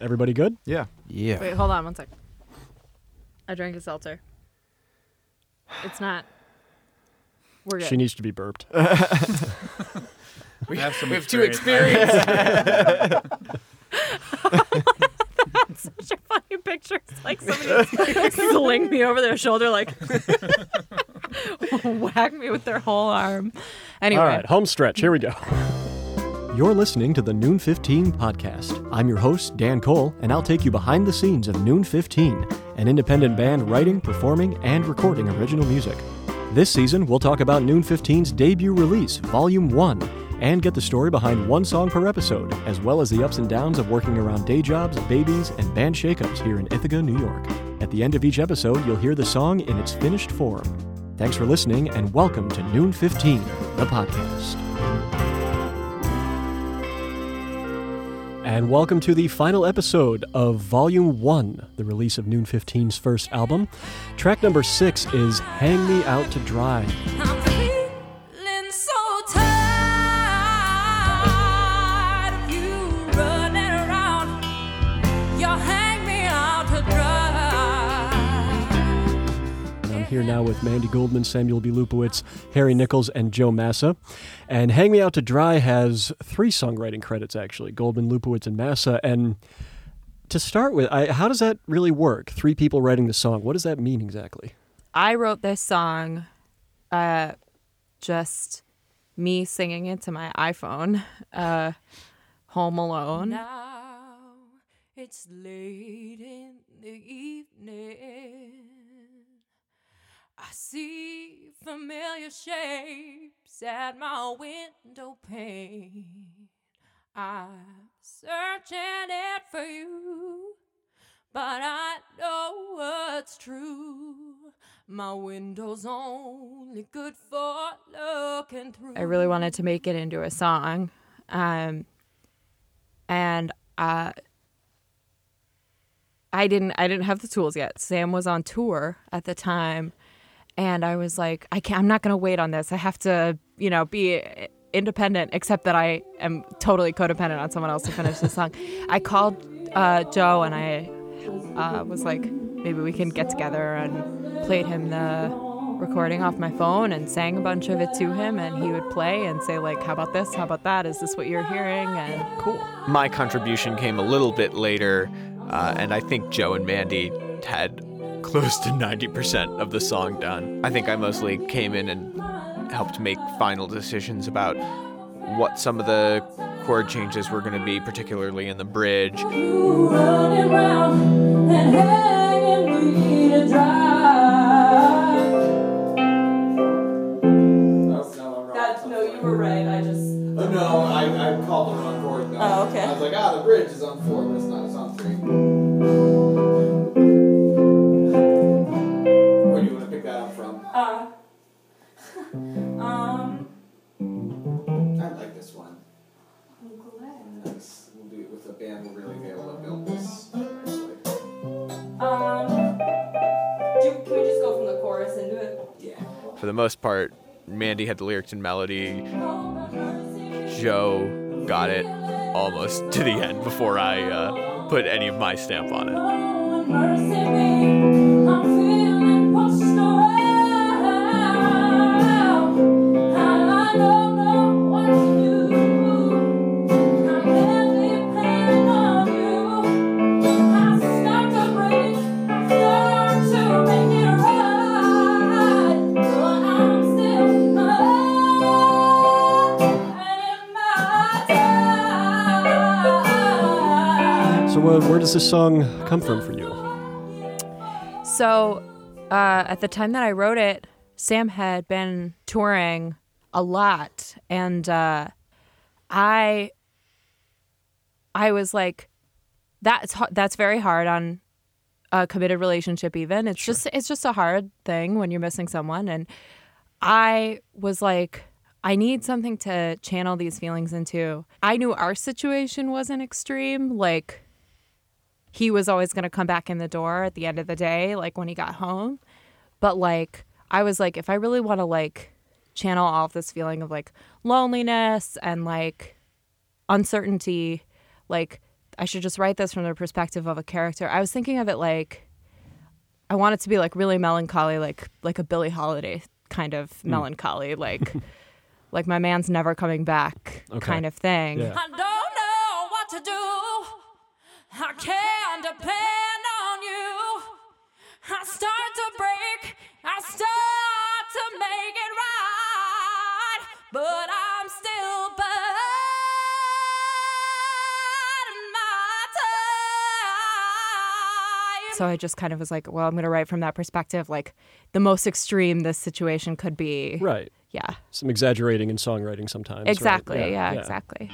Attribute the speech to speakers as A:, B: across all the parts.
A: Everybody good?
B: Yeah.
C: Yeah.
D: Wait, hold on one sec. I drank a seltzer. It's not. We're good.
A: She needs to be burped.
B: We have some
C: We have two
B: experience.
D: Such a funny picture. It's like somebody sling me over their shoulder, like whack me with their whole arm. Anyway,
A: All right, home stretch. Here we go. You're listening to the Noon 15 podcast. I'm your host, Dan Cole, and I'll take you behind the scenes of Noon 15, an independent band writing, performing, and recording original music. This season, we'll talk about Noon 15's debut release, Volume 1, and get the story behind one song per episode, as well as the ups and downs of working around day jobs, babies, and band shakeups here in Ithaca, New York. At the end of each episode, you'll hear the song in its finished form. Thanks for listening, and welcome to Noon 15, the podcast. And welcome to the final episode of Volume 1, the release of Noon 15's first album. Track number 6 is Hang Me Out to Dry. Here now with Mandy Goldman, Samuel B. Lupowitz, Harry Nichols, and Joe Massa. And Hang Me Out to Dry has three songwriting credits, actually Goldman, Lupowitz, and Massa. And to start with, I, how does that really work? Three people writing the song. What does that mean exactly?
D: I wrote this song, uh, just me singing it to my iPhone, uh, Home Alone.
E: Now it's late in the evening. I see familiar shapes at my window pane. I'm searching it for you, but I know what's true. My window's only good for looking through.
D: I really wanted to make it into a song. Um, and uh, I didn't I didn't have the tools yet. Sam was on tour at the time and I was like, I can't I'm not gonna wait on this. I have to, you know, be independent, except that I am totally codependent on someone else to finish the song. I called uh, Joe and I uh, was like, maybe we can get together and played him the recording off my phone and sang a bunch of it to him and he would play and say like how about this how about that is this what you're hearing and
A: Cool.
C: My contribution came a little bit later, uh, and I think Joe and Mandy had close to 90% of the song done. I think I mostly came in and helped make final decisions about what some of the chord changes were going to be, particularly in the bridge.
E: You running round and hanging me to dry.
F: No, no, I'm wrong.
E: No, you were right. I just.
F: Oh, no, I, I called the wrong chord. No.
E: Oh, okay.
F: I was like, ah, the bridge is on four,
C: most part, Mandy had the lyrics and melody. Joe got it almost to the end before I uh, put any of my stamp on it.
A: Does this song come from for you?
D: so uh, at the time that i wrote it sam had been touring a lot and uh, i i was like that's that's very hard on a committed relationship even. It's just it's just a hard thing when you're missing someone. And i was like i need something to channel these feelings into. I knew our situation wasn't extreme like he was always going to come back in the door at the end of the day like when he got home but like i was like if i really want to like channel all of this feeling of like loneliness and like uncertainty like I should just write this from the perspective of a character. I was thinking of it like I want it to be like really melancholy, like like a Billie Holiday kind of
A: Hmm.
D: melancholy, like like my man's never coming back
A: Okay.
D: kind of thing.
A: Yeah.
E: I don't know what to do. I can't depend on you. I start to break. I start to make it right. But I'm still biding my time.
D: So I just kind of was like, well, I'm going to write from that perspective, like the most extreme this situation could be.
A: Right.
D: Yeah.
A: Some exaggerating in songwriting sometimes. right?
D: Exactly. Yeah, exactly.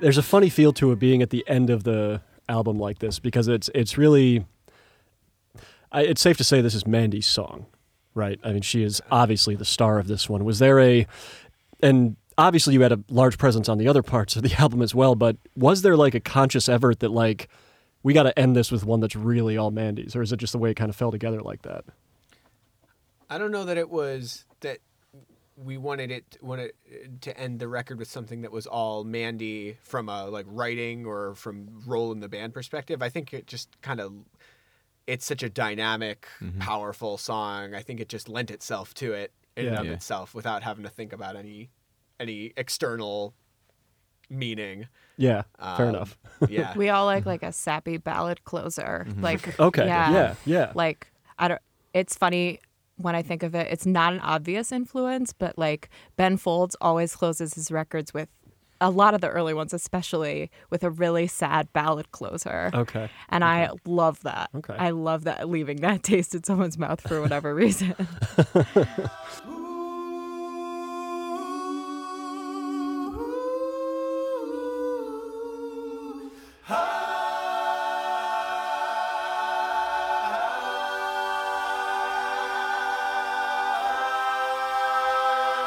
A: There's a funny feel to it being at the end of the album like this because it's it's really. I, it's safe to say this is Mandy's song, right? I mean, she is obviously the star of this one. Was there a, and obviously you had a large presence on the other parts of the album as well, but was there like a conscious effort that like we got to end this with one that's really all Mandy's, or is it just the way it kind of fell together like that?
C: I don't know that it was that we wanted it wanted uh, to end the record with something that was all Mandy from a like writing or from role in the band perspective. I think it just kind of it's such a dynamic, mm-hmm. powerful song. I think it just lent itself to it in and of
B: Yeah.
C: itself without having to think about any any external meaning.
A: Yeah, fair
C: Um,
A: enough.
C: Yeah.
D: We all like like a sappy ballad closer. Mm-hmm. Like
A: Okay,
D: yeah,
A: yeah, yeah.
D: Like I don't. It's funny when I think of it. It's not an obvious influence, but like Ben Folds always closes his records with a lot of the early ones, especially with a really sad ballad closer.
A: Okay.
D: And I love that.
A: Okay.
D: I love that leaving that taste in someone's mouth for whatever reason.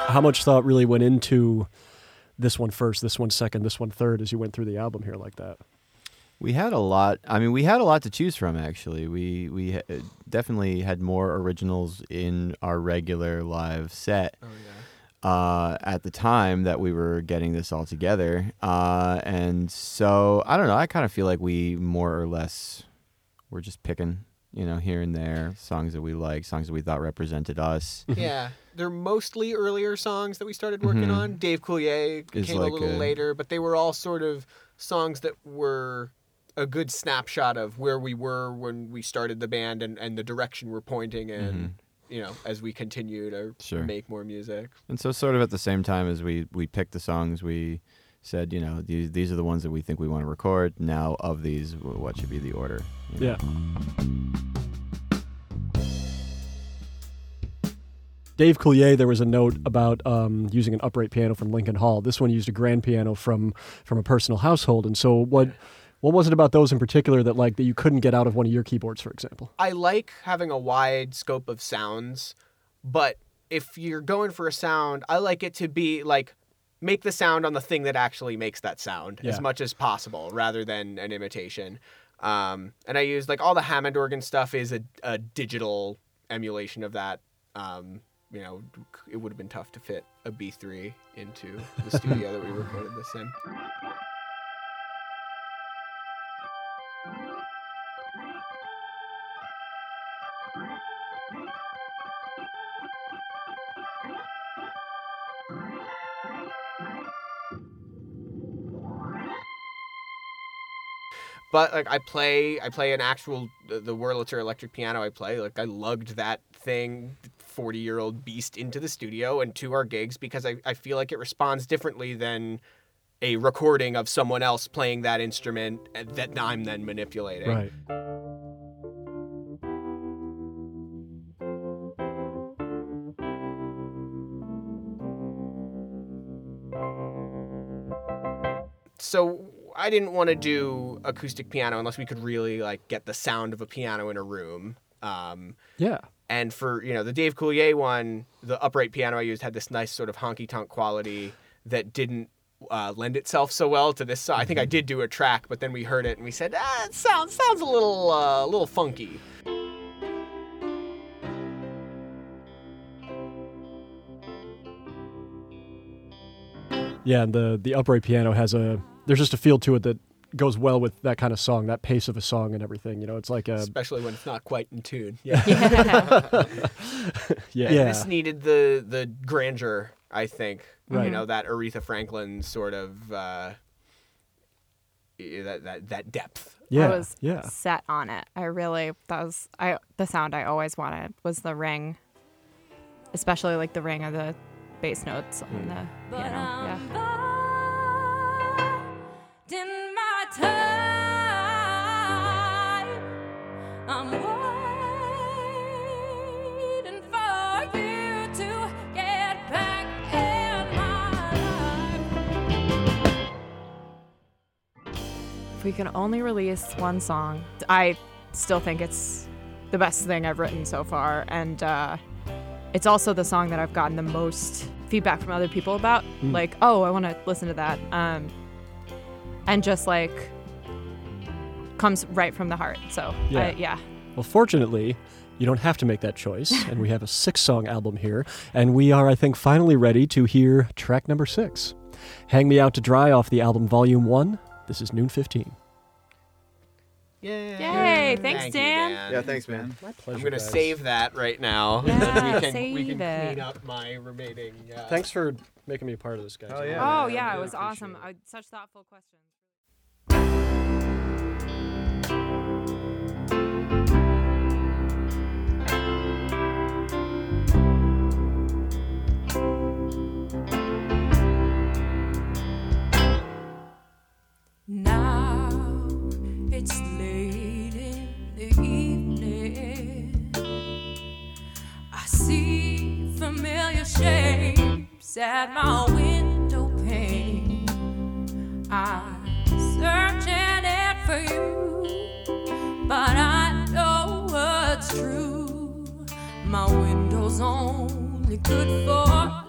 A: How much thought really went into this one first, this one second, this one third as you went through the album here like that?
B: We had a lot. I mean, we had a lot to choose from. Actually, we we definitely had more originals in our regular live set
C: Oh yeah.
B: uh, at the time that we were getting this all together. Uh, and so I don't know. I kind of feel like we more or less were just picking, you know, here and there songs that we like, songs that we thought represented us.
C: yeah, they're mostly earlier songs that we started working
B: Mhm.
C: on. Dave Coulier
B: Is
C: came
B: like
C: a little
B: a-
C: later, but they were all sort of songs that were a good snapshot of where we were when we started the band and, and the direction we're pointing in. You know, as we continue to
B: Mm-hmm. Sure.
C: make more music.
B: And so, sort of at the same time as we we picked the songs, we said, you know, these these are the ones that we think we want to record. Now, of these, what should be the order? You know?
A: Yeah. Dave Coulier, there was a note about um, using an upright piano from Lincoln Hall. This one used a grand piano from from a personal household. And so, what what was it about those in particular that like that you couldn't get out of one of your keyboards, for example?
C: I like having a wide scope of sounds, but if you're going for a sound, I like it to be like make the sound on the thing that actually makes that sound
A: Yeah.
C: as much as possible rather than an imitation. Um, and I use like all the Hammond organ stuff is a, a digital emulation of that. Um, you know, it would have been tough to fit a B3 into the studio that we recorded this in. But like I play, I play an actual the, the Wurlitzer electric piano. I play like I lugged that thing, forty year old beast, into the studio and to our gigs because I, I feel like it responds differently than a recording of someone else playing that instrument that I'm then manipulating.
A: Right.
C: So I didn't want to do acoustic piano unless we could really like get the sound of a piano in a room. Um,
A: Yeah.
C: And for you know the Dave Coulier one, the upright piano I used had this nice sort of honky tonk quality that didn't uh, lend itself so well to this song. I think I did do a track, but then we heard it and we said, ah, it sounds sounds a little uh, a little funky.
A: Yeah, and the the upright piano has a there's just a feel to it that goes well with that kind of song, that pace of a song and everything. You know, it's like a
G: especially when it's not quite in tune. Yeah.
D: Yeah.
A: yeah.
G: And This needed the the grandeur, I think.
A: Right.
G: You know that Aretha Franklin sort of uh, that that that depth.
A: yeah,
D: I was
A: yeah.
D: set on it. I really that was I the sound I always wanted was the ring, especially like the ring of the bass notes on
A: Mm.
D: the
E: But
D: piano. Yeah. If we can only release one song, I still think it's the best thing I've written so far, and uh, it's also the song that I've gotten the most feedback from other people about.
A: Mm.
D: Like, oh, I want to listen to that, um, and just like comes right from the heart. So
A: Yeah.
D: I, yeah.
A: Well, fortunately, you don't have to make that choice, and we have a six-song album here, and we are, I think, finally ready to hear track number six, "Hang Me Out to Dry" off the album Volume One. This is Noon Fifteen.
G: Yay!
D: Yay, thanks,
G: Thank you,
D: Dan.
B: Yeah, thanks, man.
A: My pleasure.
G: I'm gonna save that right now.
D: Yeah,
G: and then we can we can
D: it.
G: clean up my remaining. Uh,
A: Thanks for making me a part of this, guys.
B: Oh, yeah.
D: Oh
G: man,
D: yeah,
G: I
D: it was awesome.
G: appreciate
D: I, such thoughtful questions.
E: Now it's late in the evening. I see familiar shapes at my window pane. I'm searching it for you, but I know what's true. My window's only good for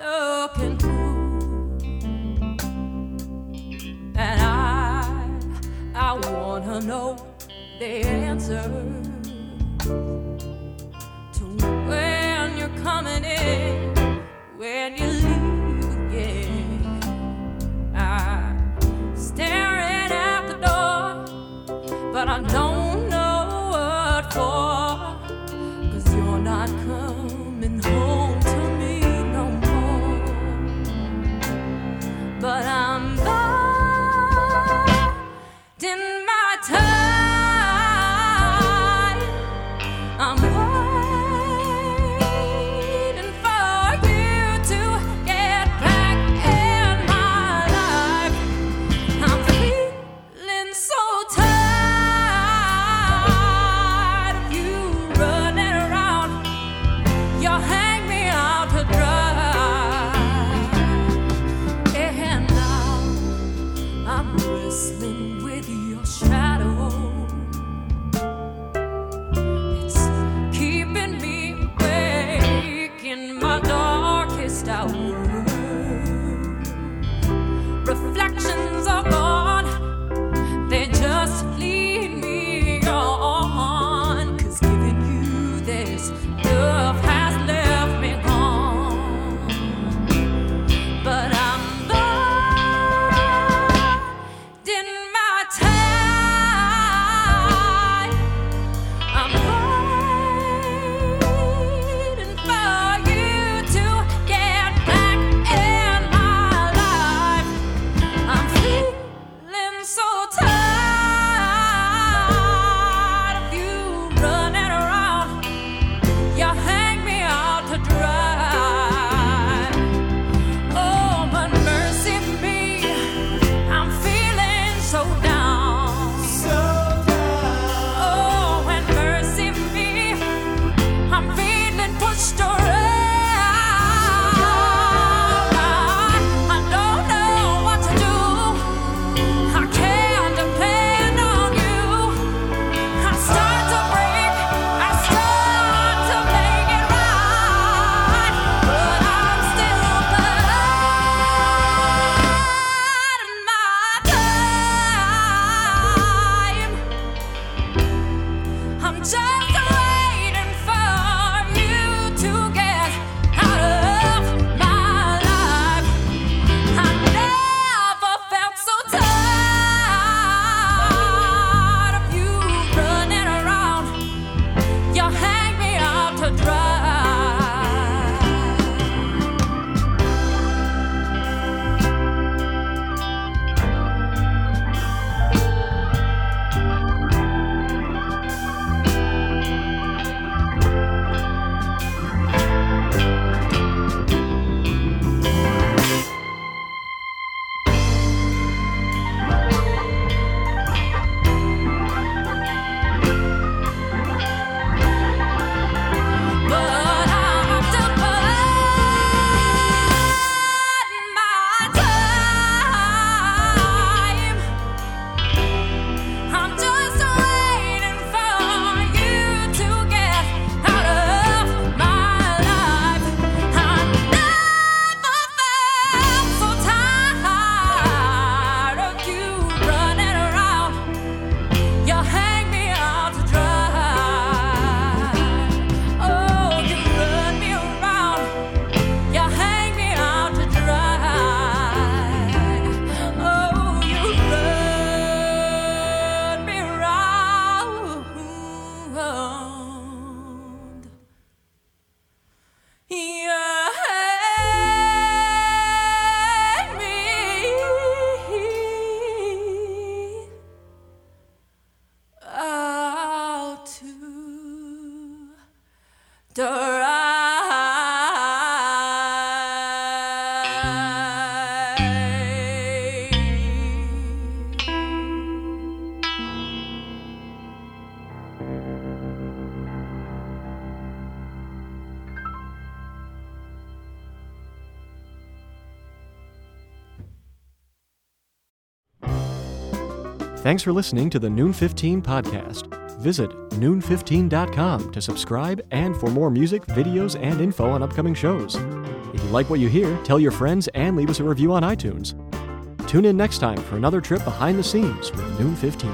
E: wanna know the answer to when you're coming in, when you leave again. I'm staring at the door, but I don't know what for.
A: Thanks for listening to the Noon 15 podcast. Visit noon15.com to subscribe and for more music, videos, and info on upcoming shows. If you like what you hear, tell your friends and leave us a review on iTunes. Tune in next time for another trip behind the scenes with Noon 15.